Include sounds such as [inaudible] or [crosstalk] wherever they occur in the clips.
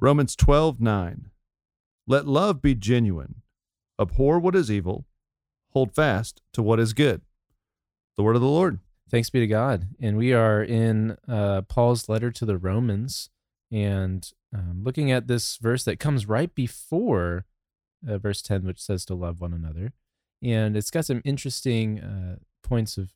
Romans 12, 9. Let love be genuine. Abhor what is evil. Hold fast to what is good. The word of the Lord. Thanks be to God. And we are in uh, Paul's letter to the Romans and um, looking at this verse that comes right before uh, verse 10, which says to love one another. And it's got some interesting uh, points of,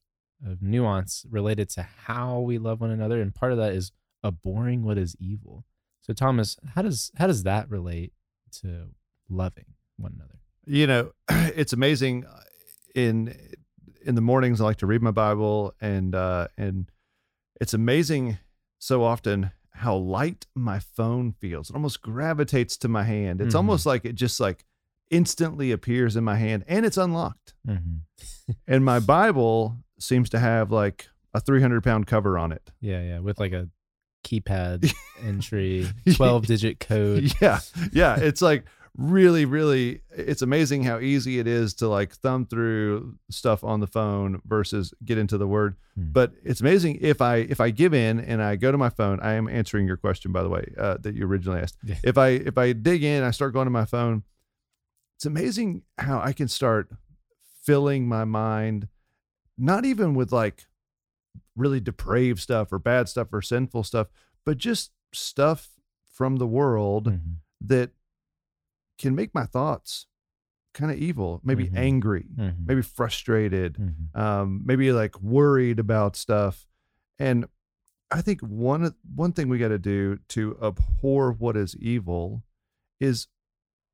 of nuance related to how we love one another. And part of that is abhorring what is evil. So, Thomas, how does how does that relate to loving one another? You know, [clears throat] it's amazing. uh, In in the mornings, I like to read my Bible, and uh, and it's amazing so often how light my phone feels. It almost gravitates to my hand. It's Mhm. almost like it just like instantly appears in my hand, and it's unlocked. Mm-hmm. And my [laughs] Bible seems to have like a 300 pound cover on it. Yeah, yeah, with like a keypad [laughs] entry, [laughs] 12 digit code. [laughs] Yeah. Yeah. It's like really, really, it's amazing how easy it is to like thumb through stuff on the phone versus get into the word. Hmm. But it's amazing if I, if I give in and I go to my phone, I am answering your question, by the way, uh, that you originally asked. Yeah. If I, if I dig in, I start going to my phone, it's amazing how I can start filling my mind, not even with like really depraved stuff or bad stuff or sinful stuff, but just stuff from the world Mhm. that can make my thoughts kind of evil, maybe Mhm. angry, Mhm. maybe frustrated, Mhm. um, maybe like worried about stuff. And I think one one thing we got to do to abhor what is evil is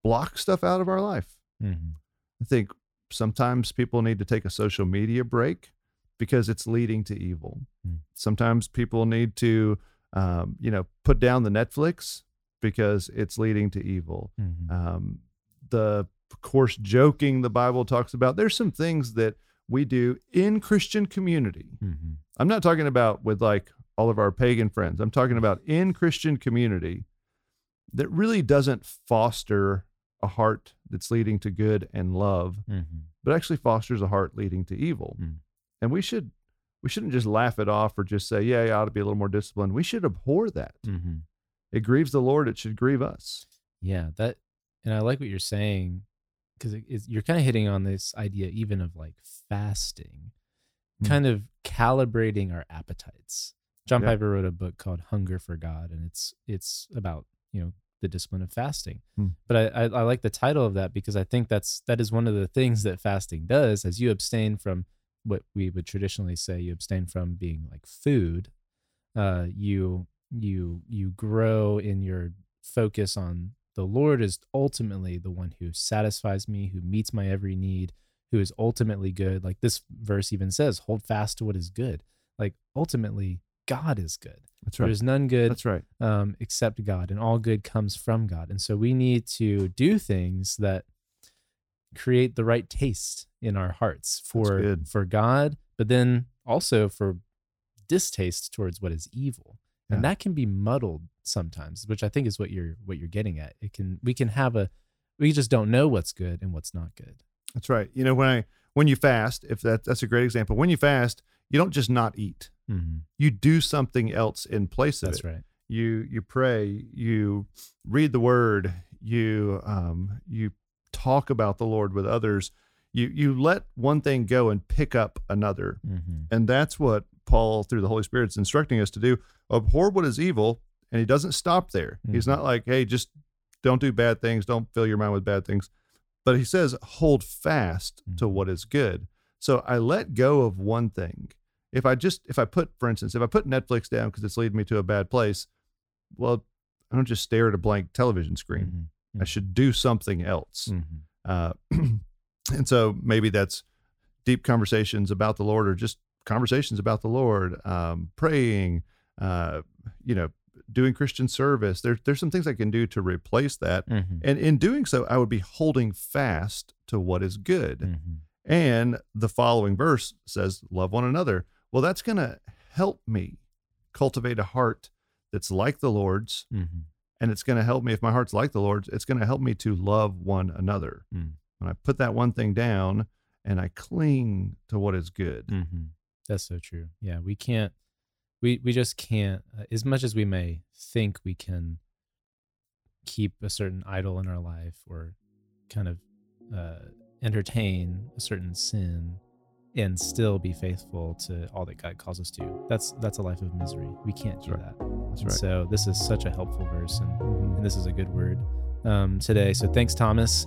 block stuff out of our life. Mhm. I think sometimes people need to take a social media break because it's leading to evil. Mm. Sometimes people need to, um, you know, put down the Netflix because it's leading to evil. Mhm. Um, the coarse joking the Bible talks about. There's some things that we do in Christian community. Mhm. I'm not talking about with like all of our pagan friends. I'm talking about in Christian community that really doesn't foster a heart that's leading to good and love, Mhm. but actually fosters a heart leading to evil. Mm. And we should we shouldn't just laugh it off or just say, yeah, yeah, I ought to be a little more disciplined. We should abhor that. Mhm. It grieves the Lord, it should grieve us. Yeah, that, and I like what you're saying because you're kind of hitting on this idea even of like fasting, Mm. kind of calibrating our appetites. John Yeah. Piper wrote a book called Hunger for God, and it's it's about you know the discipline of fasting. Hmm. But I, I I like the title of that because I think that's that is one of the things that fasting does. As you abstain from what we would traditionally say, you abstain from being like food. Uh, you you you grow in your focus on the Lord is ultimately the one who satisfies me, who meets my every need, who is ultimately good. Like this verse even says, hold fast to what is good. Like ultimately, God is good. That's right. There's none good That's right. um, except God, and all good comes from God. And so we need to do things that create the right taste in our hearts for for God, but then also for distaste towards what is evil. And that can be muddled sometimes, which I think is what you're what you're getting at. It can we can have a we just don't know what's good and what's not good. That's right. You know, when I when you fast, if that that's a great example. When you fast, you don't just not eat. Mm-hmm. You do something else in place of That's it. right. You you pray, you read the word, you um you talk about the Lord with others. You you let one thing go and pick up another. Mm-hmm. And that's what Paul, through the Holy Spirit, is instructing us to do. Abhor what is evil. And he doesn't stop there. He's Mhm. not like, hey, just don't do bad things. Don't fill your mind with bad things. But he says, hold fast to Mhm. what is good. So I let go of one thing. If I just, if I put, for instance, if I put Netflix down because it's leading me to a bad place, well, I don't just stare at a blank television screen. Mhm. I should do something else. Mhm. Uh, [clears throat] and so maybe that's deep conversations about the Lord or just conversations about the Lord, um, praying, uh, you know, doing Christian service. There, there's some things I can do to replace that. Mhm. And in doing so, I would be holding fast to what is good. Mhm. And the following verse says, Love one another. Well, that's going to help me cultivate a heart that's like the Lord's. Mhm. And it's going to help me, if my heart's like the Lord's, it's going to help me to love one another. When I put that one thing down and I cling to what is good. hmm That's so true. Yeah, we can't. We we just can't. Uh, as much as we may think we can keep a certain idol in our life or kind of uh, entertain a certain sin and still be faithful to all that God calls us to. That's that's a life of misery. We can't do right. that. That's right. So this is such a helpful verse, and, and this is a good word um, today. So thanks, Thomas.